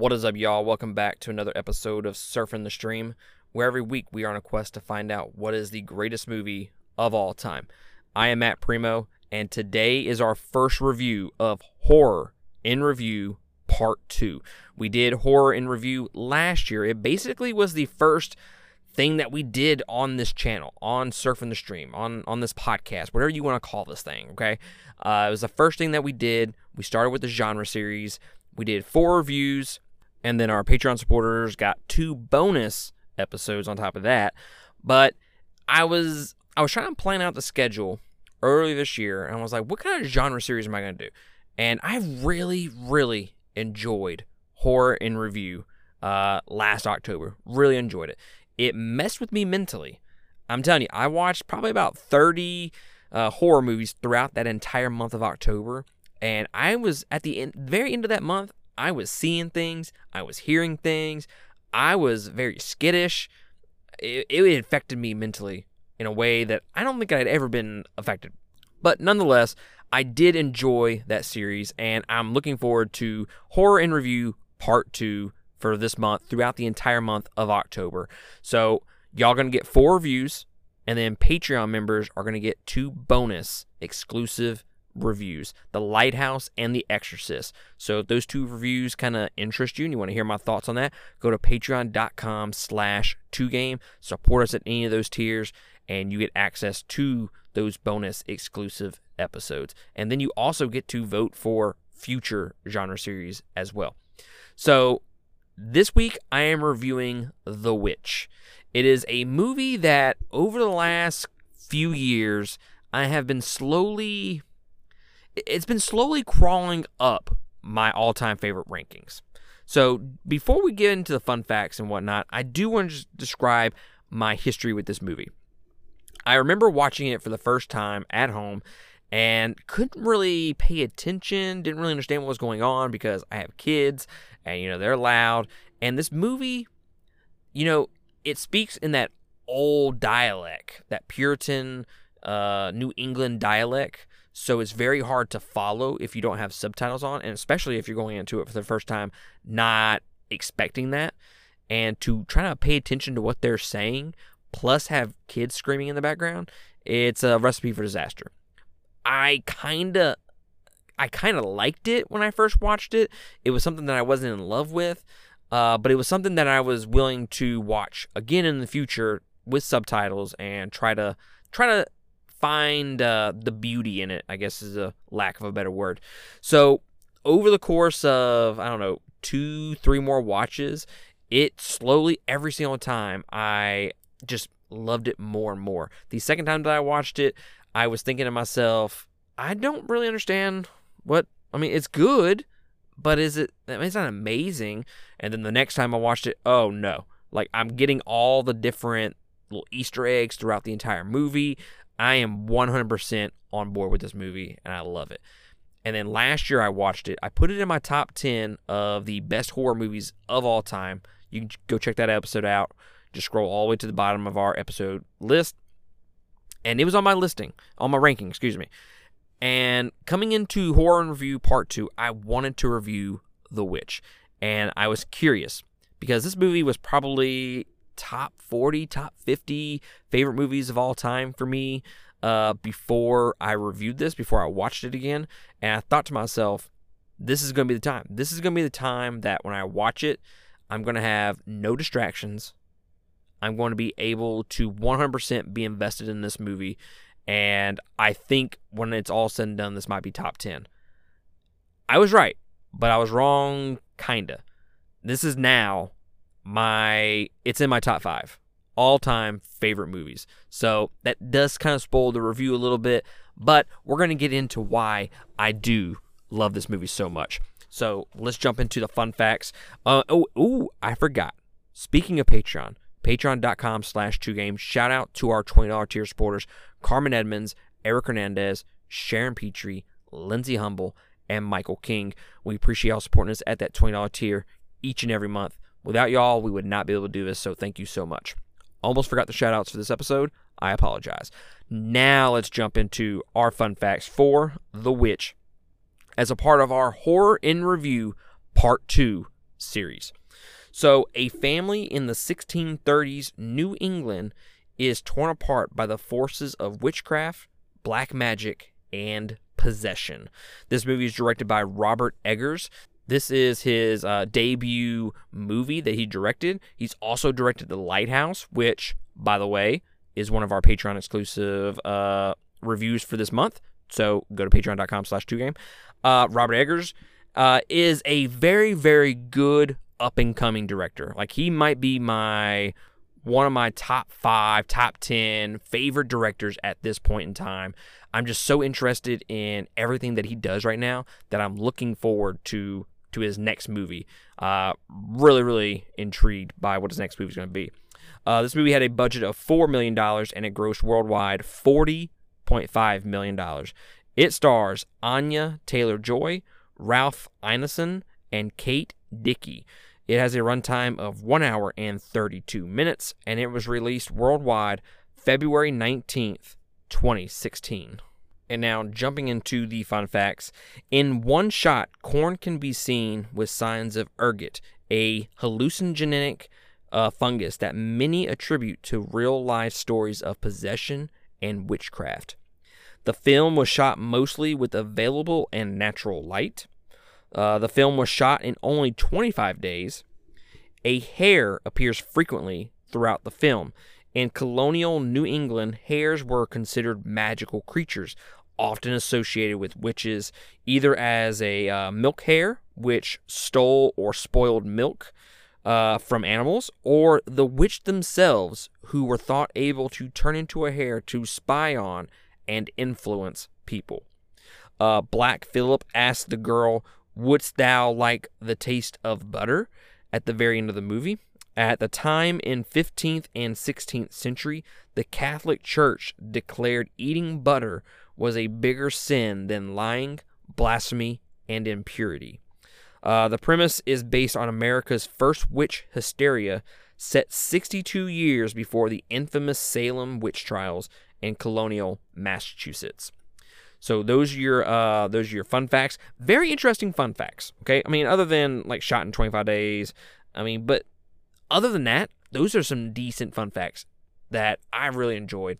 What is up, y'all? Welcome back to another episode of Surfing the Stream, where every week we are on a quest to find out what is the greatest movie of all time. I am Matt Primo, and today is our first review of Horror in Review Part 2. We did Horror in Review last year. It basically was the first thing that we did on this channel, on Surfing the Stream, on, on this podcast, whatever you want to call this thing, okay? Uh, it was the first thing that we did. We started with the genre series. We did four reviews, and then our Patreon supporters got two bonus episodes on top of that. But I was I was trying to plan out the schedule early this year, and I was like, what kind of genre series am I going to do? And I really, really enjoyed horror in review uh, last October. Really enjoyed it. It messed with me mentally. I'm telling you, I watched probably about 30 uh, horror movies throughout that entire month of October. And I was at the end, very end of that month, I was seeing things, I was hearing things, I was very skittish. It, it affected me mentally in a way that I don't think I'd ever been affected. But nonetheless, I did enjoy that series, and I'm looking forward to Horror in Review Part 2 for this month throughout the entire month of October. So, y'all gonna get four reviews, and then Patreon members are gonna get two bonus exclusive reviews The Lighthouse and The Exorcist. So if those two reviews kind of interest you and you want to hear my thoughts on that, go to patreon.com slash 2game. Support us at any of those tiers and you get access to those bonus exclusive episodes. And then you also get to vote for future genre series as well. So this week I am reviewing The Witch. It is a movie that over the last few years I have been slowly it's been slowly crawling up my all-time favorite rankings. So before we get into the fun facts and whatnot, I do want to describe my history with this movie. I remember watching it for the first time at home and couldn't really pay attention, didn't really understand what was going on because I have kids and you know they're loud and this movie you know it speaks in that old dialect, that Puritan uh, New England dialect so it's very hard to follow if you don't have subtitles on, and especially if you're going into it for the first time, not expecting that, and to try to pay attention to what they're saying, plus have kids screaming in the background, it's a recipe for disaster. I kind of I kind of liked it when I first watched it. It was something that I wasn't in love with, uh, but it was something that I was willing to watch again in the future with subtitles and try to try to find uh, the beauty in it, I guess is a lack of a better word. So, over the course of, I don't know, two, three more watches, it slowly, every single time, I just loved it more and more. The second time that I watched it, I was thinking to myself, I don't really understand what, I mean, it's good, but is it, I mean, it's not amazing. And then the next time I watched it, oh no. Like, I'm getting all the different little Easter eggs throughout the entire movie. I am 100% on board with this movie and I love it. And then last year I watched it. I put it in my top 10 of the best horror movies of all time. You can go check that episode out. Just scroll all the way to the bottom of our episode list. And it was on my listing, on my ranking, excuse me. And coming into Horror in Review Part 2, I wanted to review The Witch. And I was curious because this movie was probably top 40, top 50 favorite movies of all time for me uh, before I reviewed this, before I watched it again. And I thought to myself, this is going to be the time. This is going to be the time that when I watch it, I'm going to have no distractions. I'm going to be able to 100% be invested in this movie. And I think when it's all said and done, this might be top 10. I was right, but I was wrong, kinda. This is now my it's in my top five all time favorite movies. So that does kind of spoil the review a little bit, but we're going to get into why I do love this movie so much. So let's jump into the fun facts. Uh, oh, ooh, I forgot. Speaking of Patreon, patreon.com slash two games. Shout out to our $20 tier supporters Carmen Edmonds, Eric Hernandez, Sharon Petrie, Lindsay Humble, and Michael King. We appreciate y'all supporting us at that $20 tier each and every month. Without y'all, we would not be able to do this, so thank you so much. Almost forgot the shout outs for this episode. I apologize. Now let's jump into our fun facts for The Witch as a part of our Horror in Review Part 2 series. So, a family in the 1630s New England is torn apart by the forces of witchcraft, black magic, and possession. This movie is directed by Robert Eggers. This is his uh, debut movie that he directed. He's also directed The Lighthouse, which, by the way, is one of our Patreon exclusive uh, reviews for this month. So go to patreon.com slash 2game. Uh, Robert Eggers uh, is a very, very good up and coming director. Like he might be my one of my top five, top 10 favorite directors at this point in time. I'm just so interested in everything that he does right now that I'm looking forward to to his next movie. Uh, really, really intrigued by what his next movie is going to be. Uh, this movie had a budget of $4 million and it grossed worldwide $40.5 million. It stars Anya Taylor Joy, Ralph Ineson, and Kate Dickie. It has a runtime of 1 hour and 32 minutes, and it was released worldwide February 19th, 2016. And now, jumping into the fun facts. In one shot, corn can be seen with signs of ergot, a hallucinogenic uh, fungus that many attribute to real life stories of possession and witchcraft. The film was shot mostly with available and natural light. Uh, the film was shot in only 25 days. A hare appears frequently throughout the film. In colonial New England, hares were considered magical creatures, often associated with witches, either as a uh, milk hare, which stole or spoiled milk uh, from animals, or the witch themselves, who were thought able to turn into a hare to spy on and influence people. Uh, Black Philip asked the girl Wouldst thou like the taste of butter? at the very end of the movie. At the time in 15th and 16th century, the Catholic Church declared eating butter was a bigger sin than lying, blasphemy, and impurity. Uh, the premise is based on America's first witch hysteria, set 62 years before the infamous Salem witch trials in colonial Massachusetts. So those are your uh, those are your fun facts. Very interesting fun facts. Okay, I mean, other than like shot in 25 days, I mean, but other than that, those are some decent fun facts that I really enjoyed,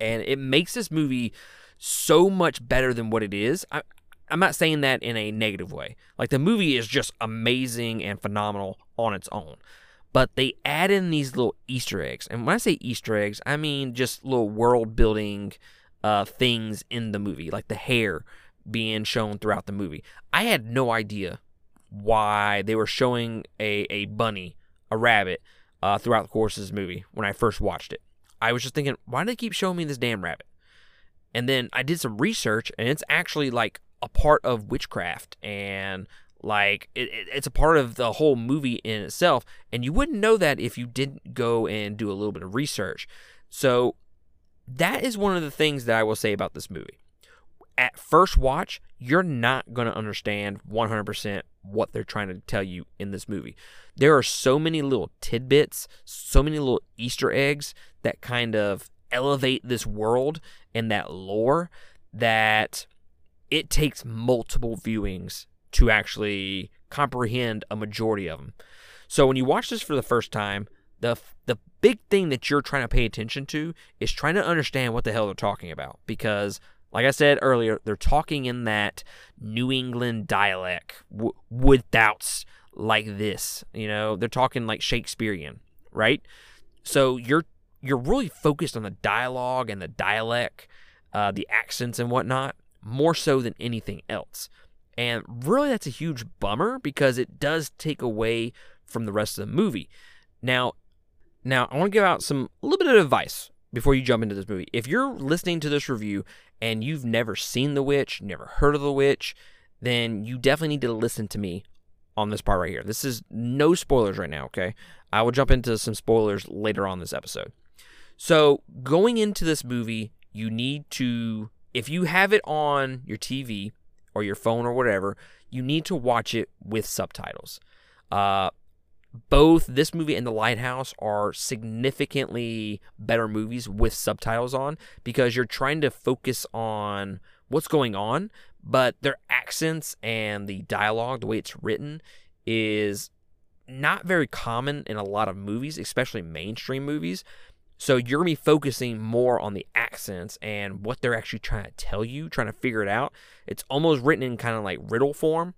and it makes this movie so much better than what it is. I, I'm not saying that in a negative way. Like the movie is just amazing and phenomenal on its own. But they add in these little Easter eggs. And when I say Easter eggs, I mean just little world building uh, things in the movie, like the hare being shown throughout the movie. I had no idea why they were showing a, a bunny, a rabbit, uh, throughout the course of this movie when I first watched it. I was just thinking, why do they keep showing me this damn rabbit? And then I did some research, and it's actually like a part of witchcraft and like it, it, it's a part of the whole movie in itself and you wouldn't know that if you didn't go and do a little bit of research so that is one of the things that I will say about this movie. At first watch, you're not going to understand 100% what they're trying to tell you in this movie. There are so many little tidbits, so many little Easter eggs that kind of elevate this world and that lore that it takes multiple viewings to actually comprehend a majority of them. So when you watch this for the first time, the the big thing that you're trying to pay attention to is trying to understand what the hell they're talking about because like I said earlier, they're talking in that New England dialect, w- without like this. You know, they're talking like Shakespearean, right? So you're you're really focused on the dialogue and the dialect, uh, the accents and whatnot, more so than anything else. And really, that's a huge bummer because it does take away from the rest of the movie. Now, now, I want to give out some a little bit of advice before you jump into this movie. If you're listening to this review and you've never seen The Witch, never heard of The Witch, then you definitely need to listen to me on this part right here. This is no spoilers right now, okay? I will jump into some spoilers later on this episode. So, going into this movie, you need to if you have it on your TV or your phone or whatever, you need to watch it with subtitles. Uh, both this movie and The Lighthouse are significantly better movies with subtitles on because you're trying to focus on what's going on, but their accents and the dialogue, the way it's written, is not very common in a lot of movies, especially mainstream movies. So you're gonna be focusing more on the accents and what they're actually trying to tell you, trying to figure it out. It's almost written in kind of like riddle form.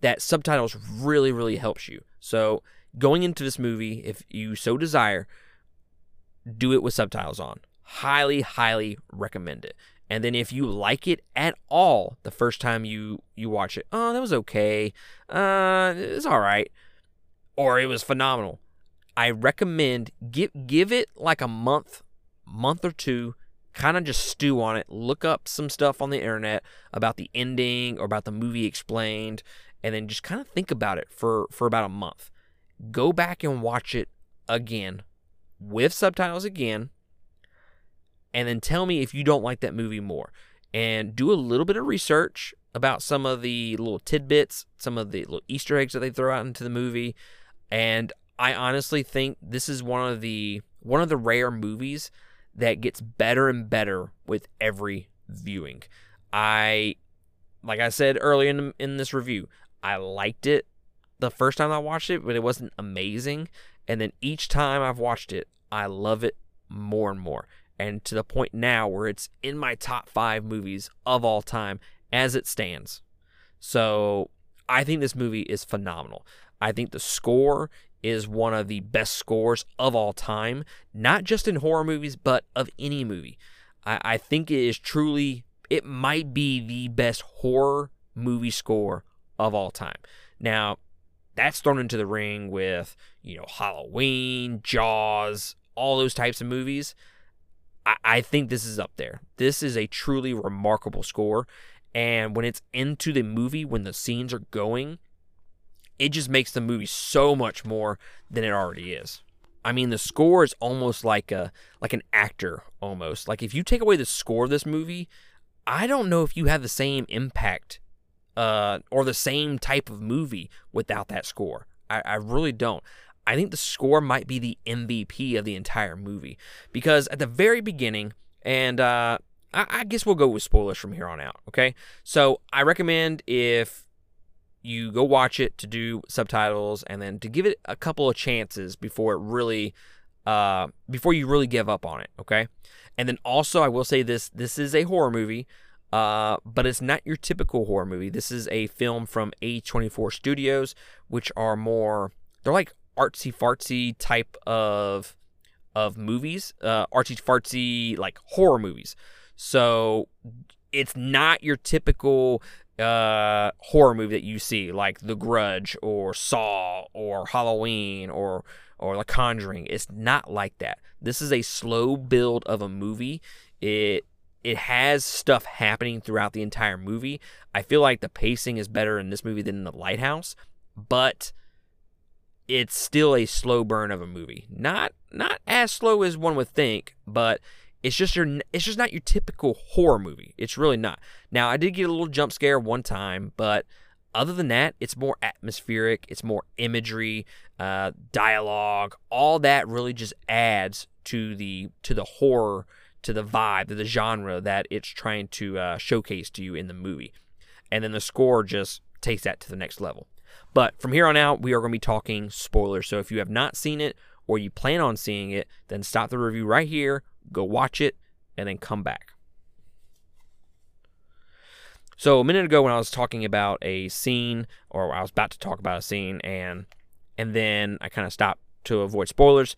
That subtitles really, really helps you. So going into this movie, if you so desire, do it with subtitles on. Highly, highly recommend it. And then if you like it at all the first time you you watch it, oh, that was okay. Uh, it's all right. Or it was phenomenal. I recommend give give it like a month, month or two, kind of just stew on it. Look up some stuff on the internet about the ending or about the movie explained, and then just kind of think about it for for about a month. Go back and watch it again with subtitles again and then tell me if you don't like that movie more. And do a little bit of research about some of the little tidbits, some of the little Easter eggs that they throw out into the movie. And I honestly think this is one of the one of the rare movies that gets better and better with every viewing. I like I said earlier in, in this review, I liked it the first time I watched it, but it wasn't amazing. And then each time I've watched it, I love it more and more and to the point now where it's in my top five movies of all time as it stands. So I think this movie is phenomenal. I think the score is one of the best scores of all time, not just in horror movies, but of any movie. I, I think it is truly, it might be the best horror movie score of all time. Now, that's thrown into the ring with, you know, Halloween, Jaws, all those types of movies. I, I think this is up there. This is a truly remarkable score. And when it's into the movie, when the scenes are going, it just makes the movie so much more than it already is. I mean, the score is almost like a like an actor almost. Like if you take away the score of this movie, I don't know if you have the same impact uh, or the same type of movie without that score. I, I really don't. I think the score might be the MVP of the entire movie because at the very beginning, and uh, I, I guess we'll go with spoilers from here on out. Okay, so I recommend if you go watch it to do subtitles and then to give it a couple of chances before it really uh, before you really give up on it okay and then also i will say this this is a horror movie uh, but it's not your typical horror movie this is a film from a24 studios which are more they're like artsy fartsy type of of movies, uh, artsy fartsy like horror movies. So it's not your typical uh, horror movie that you see, like The Grudge or Saw or Halloween or or The Conjuring. It's not like that. This is a slow build of a movie. It it has stuff happening throughout the entire movie. I feel like the pacing is better in this movie than in The Lighthouse, but it's still a slow burn of a movie. Not not as slow as one would think, but it's just your it's just not your typical horror movie. It's really not. Now, I did get a little jump scare one time, but other than that, it's more atmospheric, it's more imagery, uh, dialogue, all that really just adds to the to the horror, to the vibe, to the genre that it's trying to uh, showcase to you in the movie. And then the score just takes that to the next level. But from here on out, we are going to be talking spoilers. So if you have not seen it or you plan on seeing it, then stop the review right here, go watch it, and then come back. So a minute ago when I was talking about a scene or I was about to talk about a scene and and then I kind of stopped to avoid spoilers,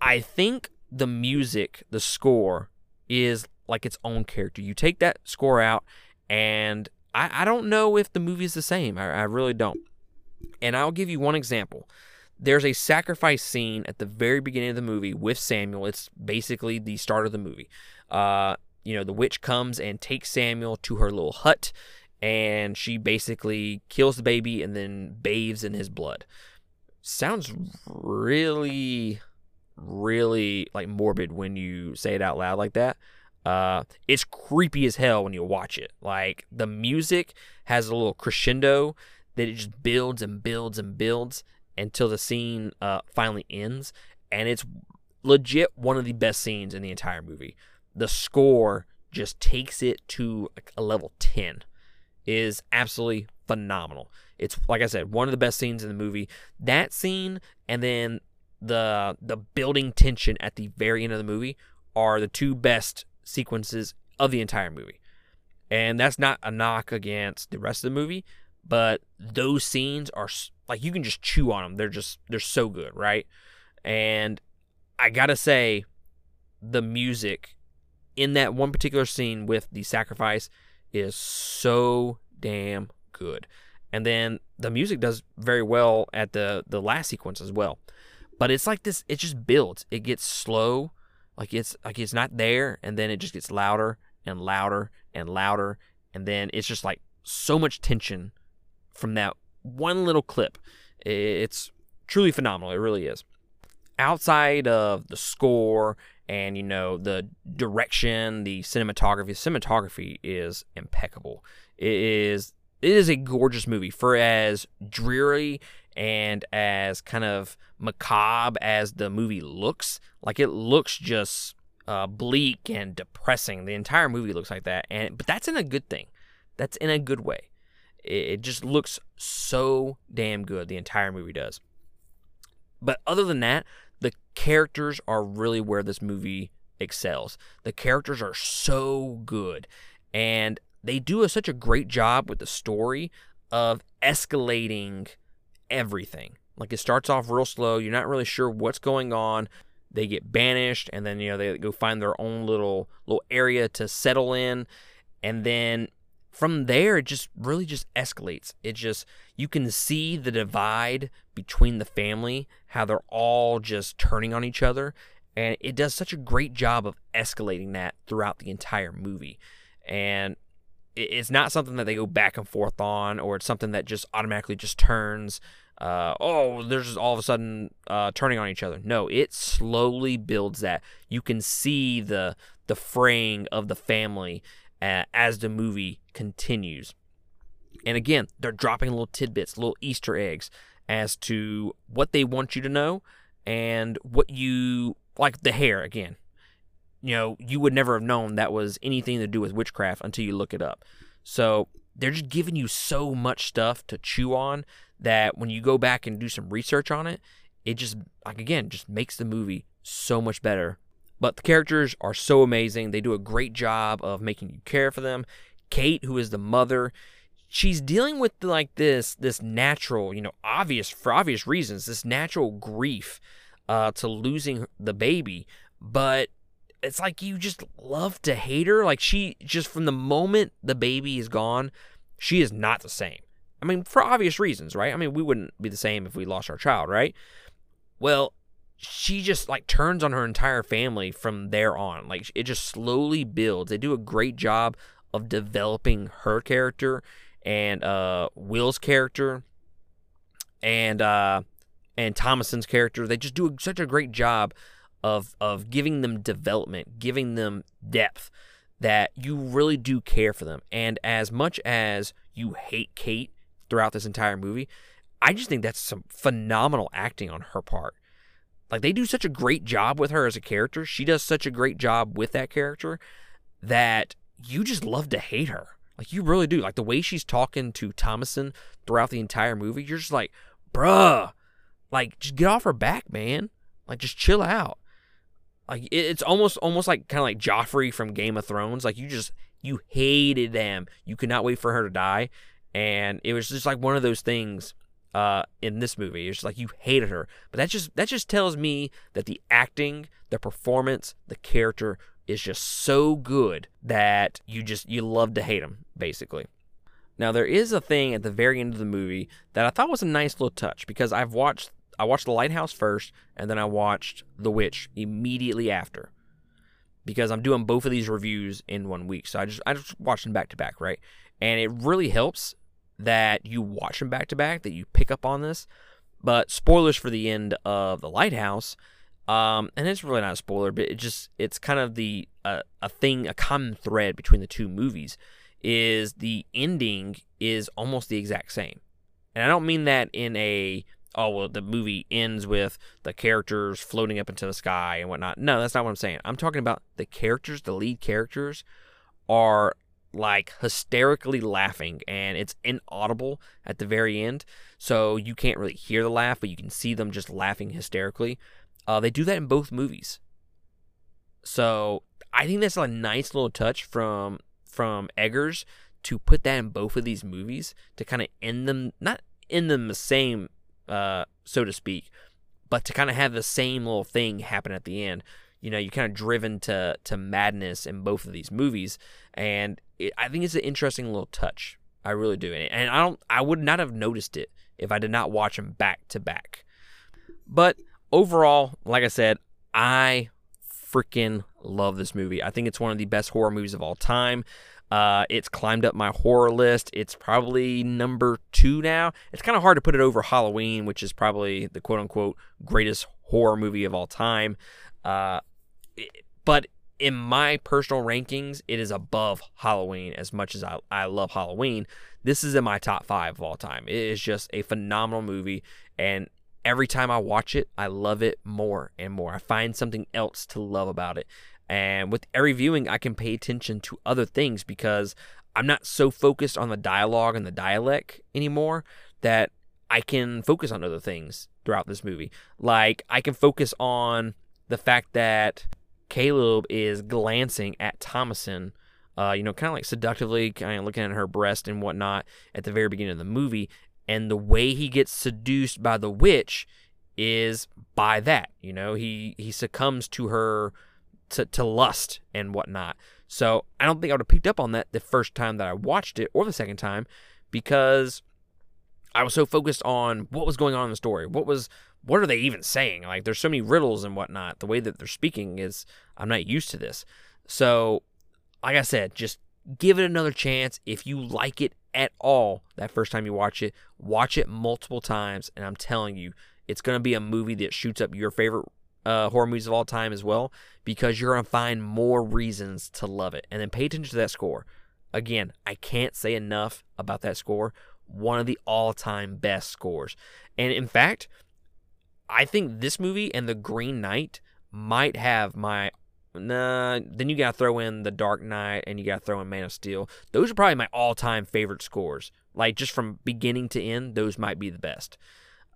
I think the music, the score is like its own character. You take that score out and I, I don't know if the movie is the same. I, I really don't. And I'll give you one example. There's a sacrifice scene at the very beginning of the movie with Samuel. It's basically the start of the movie. Uh, you know, the witch comes and takes Samuel to her little hut, and she basically kills the baby and then bathes in his blood. Sounds really, really like morbid when you say it out loud like that. Uh, it's creepy as hell when you watch it. Like the music has a little crescendo that it just builds and builds and builds until the scene uh, finally ends, and it's legit one of the best scenes in the entire movie. The score just takes it to a level ten, is absolutely phenomenal. It's like I said, one of the best scenes in the movie. That scene and then the the building tension at the very end of the movie are the two best sequences of the entire movie. And that's not a knock against the rest of the movie, but those scenes are like you can just chew on them. They're just they're so good, right? And I got to say the music in that one particular scene with the sacrifice is so damn good. And then the music does very well at the the last sequence as well. But it's like this it just builds. It gets slow, like it's like it's not there and then it just gets louder and louder and louder and then it's just like so much tension from that one little clip. It's truly phenomenal. It really is. Outside of the score and you know the direction, the cinematography, cinematography is impeccable. It is it is a gorgeous movie for as dreary and as kind of macabre as the movie looks. Like it looks just uh, bleak and depressing. The entire movie looks like that, and but that's in a good thing. That's in a good way. It, just looks so damn good. The entire movie does. But other than that, the characters are really where this movie excels. The characters are so good, and they do a, such a great job with the story of escalating everything. Like it starts off real slow. You're not really sure what's going on. They get banished, and then you know they go find their own little little area to settle in, and then from there it just really just escalates. It just you can see the divide between the family how they're all just turning on each other and it does such a great job of escalating that throughout the entire movie. And it's not something that they go back and forth on or it's something that just automatically just turns uh, oh there's just all of a sudden uh, turning on each other. No it slowly builds that. You can see the the fraying of the family uh, as the movie continues. And again, they're dropping little tidbits, little Easter eggs as to what they want you to know and what you like the hare again. You know, you would never have known that was anything to do with witchcraft until you look it up. So they're just giving you so much stuff to chew on that when you go back and do some research on it, it just like again just makes the movie so much better but the characters are so amazing. They do a great job of making you care for them. Kate, who is the mother, she's dealing with like this this natural, you know, obvious for obvious reasons, this natural grief uh, to losing the baby, but it's like you just love to hate her. Like she just from the moment the baby is gone, she is not the same. I mean, for obvious reasons, right? I mean, we wouldn't be the same if we lost our child, right? Well, she just like turns on her entire family from there on. Like it just slowly builds. They do a great job of developing her character and uh, Will's character and uh, and Thomasin's character. They just do such a great job of of giving them development, giving them depth that you really do care for them. And as much as you hate Kate throughout this entire movie, I just think that's some phenomenal acting on her part. Like they do such a great job with her as a character. She does such a great job with that character that you just love to hate her. Like you really do. Like the way she's talking to Thomasin throughout the entire movie, you're just like, bruh, like just get off her back, man. Like just chill out. Like it's almost almost like kind of like Joffrey from Game of Thrones. Like you just you hated them. You could not wait for her to die, and it was just like one of those things uh, in this movie. It's like you hated her, but that just that just tells me that the acting, the performance, the character is just so good that you just you love to hate him basically. Now there is a thing at the very end of the movie that I thought was a nice little touch because I've watched I watched The Lighthouse first and then I watched The Witch immediately after. Because I'm doing both of these reviews in one week. So I just I just watched them back to back, right? And it really helps that you watch them back to back, that you pick up on this. But spoilers for the end of the lighthouse, um, and it's really not a spoiler, but it just it's kind of the uh, a thing, a common thread between the two movies is the ending is almost the exact same, and I don't mean that in a oh well the movie ends with the characters floating up into the sky and whatnot. No, that's not what I'm saying. I'm talking about the characters, the lead characters, are like hysterically laughing and it's inaudible at the very end. So you can't really hear the laugh, but you can see them just laughing hysterically. Uh, they do that in both movies. So I think that's a nice little touch from from Eggers to put that in both of these movies to kind of end them not end them the same, uh, so to speak, but to kind of have the same little thing happen at the end. You know, you're kind of driven to to madness in both of these movies, and it, I think it's an interesting little touch. I really do, and I don't. I would not have noticed it if I did not watch them back to back. But overall, like I said, I freaking love this movie. I think it's one of the best horror movies of all time. Uh, it's climbed up my horror list. It's probably number two now. It's kind of hard to put it over Halloween, which is probably the quote unquote greatest horror movie of all time. Uh, but in my personal rankings, it is above Halloween as much as I, I love Halloween. This is in my top five of all time. It is just a phenomenal movie. And every time I watch it, I love it more and more. I find something else to love about it. And with every viewing, I can pay attention to other things because I'm not so focused on the dialogue and the dialect anymore that I can focus on other things throughout this movie. Like, I can focus on the fact that Caleb is glancing at Thomasin, uh, you know, kind of like seductively, kind of looking at her breast and whatnot at the very beginning of the movie and the way he gets seduced by the witch is by that you know? He he succumbs to her to, to lust and whatnot. So i don't think i would have picked up on that the first time that i watched it or the second time because i was so focused on what was going on in the story what was what are they even saying like there's so many riddles and whatnot the way that they're speaking is i'm not used to this so like i said just give it another chance if you like it at all that first time you watch it. Watch it multiple times, and I'm telling you, it's going to be a movie that shoots up your favorite uh, horror movies of all time as well because you're going to find more reasons to love it. And then pay attention to that score. Again, I can't say enough about that score. One of the all time best scores. And in fact, I think this movie and The Green Knight might have my Nah, then you got to throw in The Dark Knight and you got to throw in Man of Steel. Those are probably my all time favorite scores. Like, just from beginning to end, those might be the best.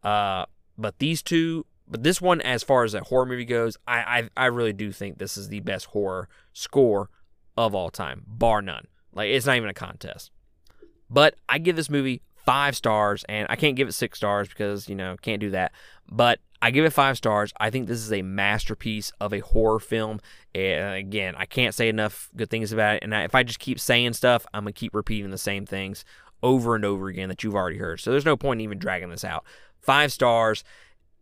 Uh, but these two, but this one, as far as a horror movie goes, I, I, I really do think this is the best horror score of all time, bar none. Like, it's not even a contest. But I give this movie five stars, and I can't give it six stars because, you know, can't do that. But I give it five stars. I think this is a masterpiece of a horror film. And again, I can't say enough good things about it. And if I just keep saying stuff, I'm going to keep repeating the same things over and over again that you've already heard. So there's no point in even dragging this out. Five stars.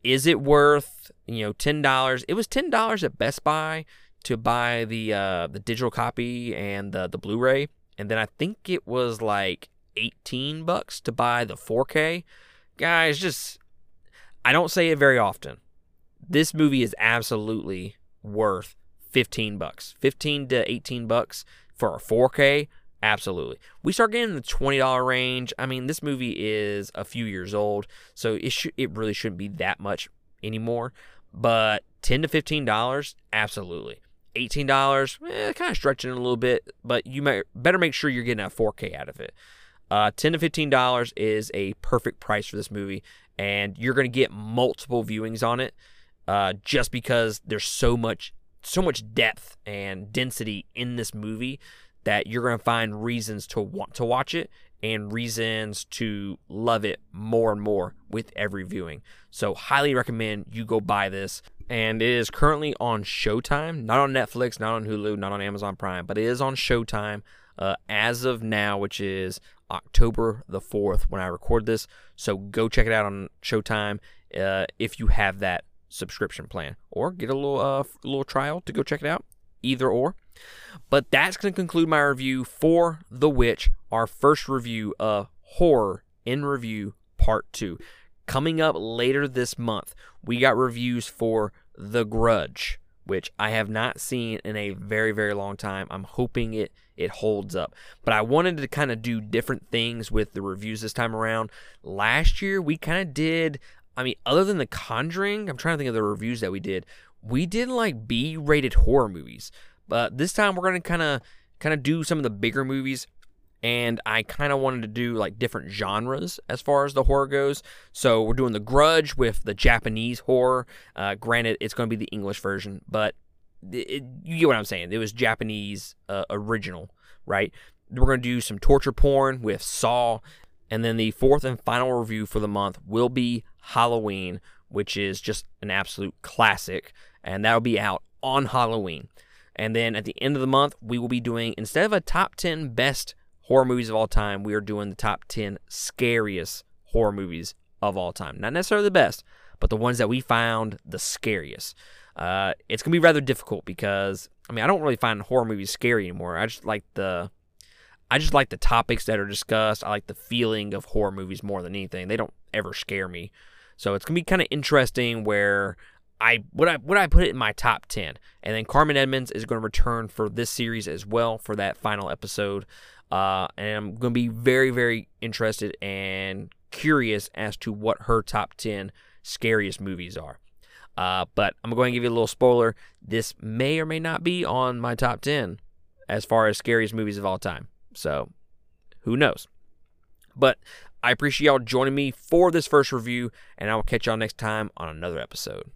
Is it worth, you know, $10? It was $10 at Best Buy to buy the uh, the digital copy and the, the Blu-ray. And then I think it was like 18 bucks to buy the 4K. Guys, just I don't say it very often. This movie is absolutely worth 15 bucks. 15 to 18 bucks for a 4K. Absolutely. We start getting in the $20 range. I mean, this movie is a few years old, so it should it really shouldn't be that much anymore. But 10 to $15, absolutely. $18, eh, kind of stretching it a little bit, but you better make sure you're getting a 4K out of it. Uh, 10 to $15 is a perfect price for this movie, and you're to get multiple viewings on it uh, just because there's so much so much depth and density in this movie that you're to find reasons to want to watch it and reasons to love it more and more with every viewing. So, highly recommend you go buy this. And it is currently on Showtime, not on Netflix, not on Hulu, not on Amazon Prime, but it is on Showtime uh, as of now, which is October the 4th when I record this. So go check it out on Showtime uh, if you have that subscription plan or get a little uh, little trial to go check it out. Either or. But that's going to conclude my review for The Witch, our first review of Horror in Review Part 2. Coming up later this month, we got reviews for The Grudge, which I have not seen in a very, very long time. I'm hoping it it holds up. But I wanted to kind of do different things with the reviews this time around. Last year, we kind of did, I mean, other than The Conjuring, I'm trying to think of the reviews that we did. We did like B rated horror movies. But this time, we're going to kind of kind of do some of the bigger movies and I kind of wanted to do like different genres as far as the horror goes. So we're doing The Grudge with the Japanese horror. Uh, granted, it's going to be the English version, but it, you get what I'm saying. It was Japanese uh, original, right? We're going to do some torture porn with Saw. And then the fourth and final review for the month will be Halloween, which is just an absolute classic. And that'll be out on Halloween. And then at the end of the month, we will be doing, instead of a top 10 best horror movies of all time, we are doing the top 10 scariest horror movies of all time. Not necessarily the best, but the ones that we found the scariest. Uh, it's gonna be rather difficult because I mean I don't really find horror movies scary anymore. I just like the I just like the topics that are discussed. I like the feeling of horror movies more than anything. They don't ever scare me. So it's gonna be kind of interesting where I would I would I put it in my top ten, and then Carmen Edmonds is going to return for this series as well for that final episode. Uh, and I'm going to be very, very interested and curious as to what her top 10 scariest movies are. Uh, but I'm going to give you a little spoiler. This may or may not be on my top 10 as far as scariest movies of all time. So who knows? But I appreciate y'all joining me for this first review, and I will catch y'all next time on another episode.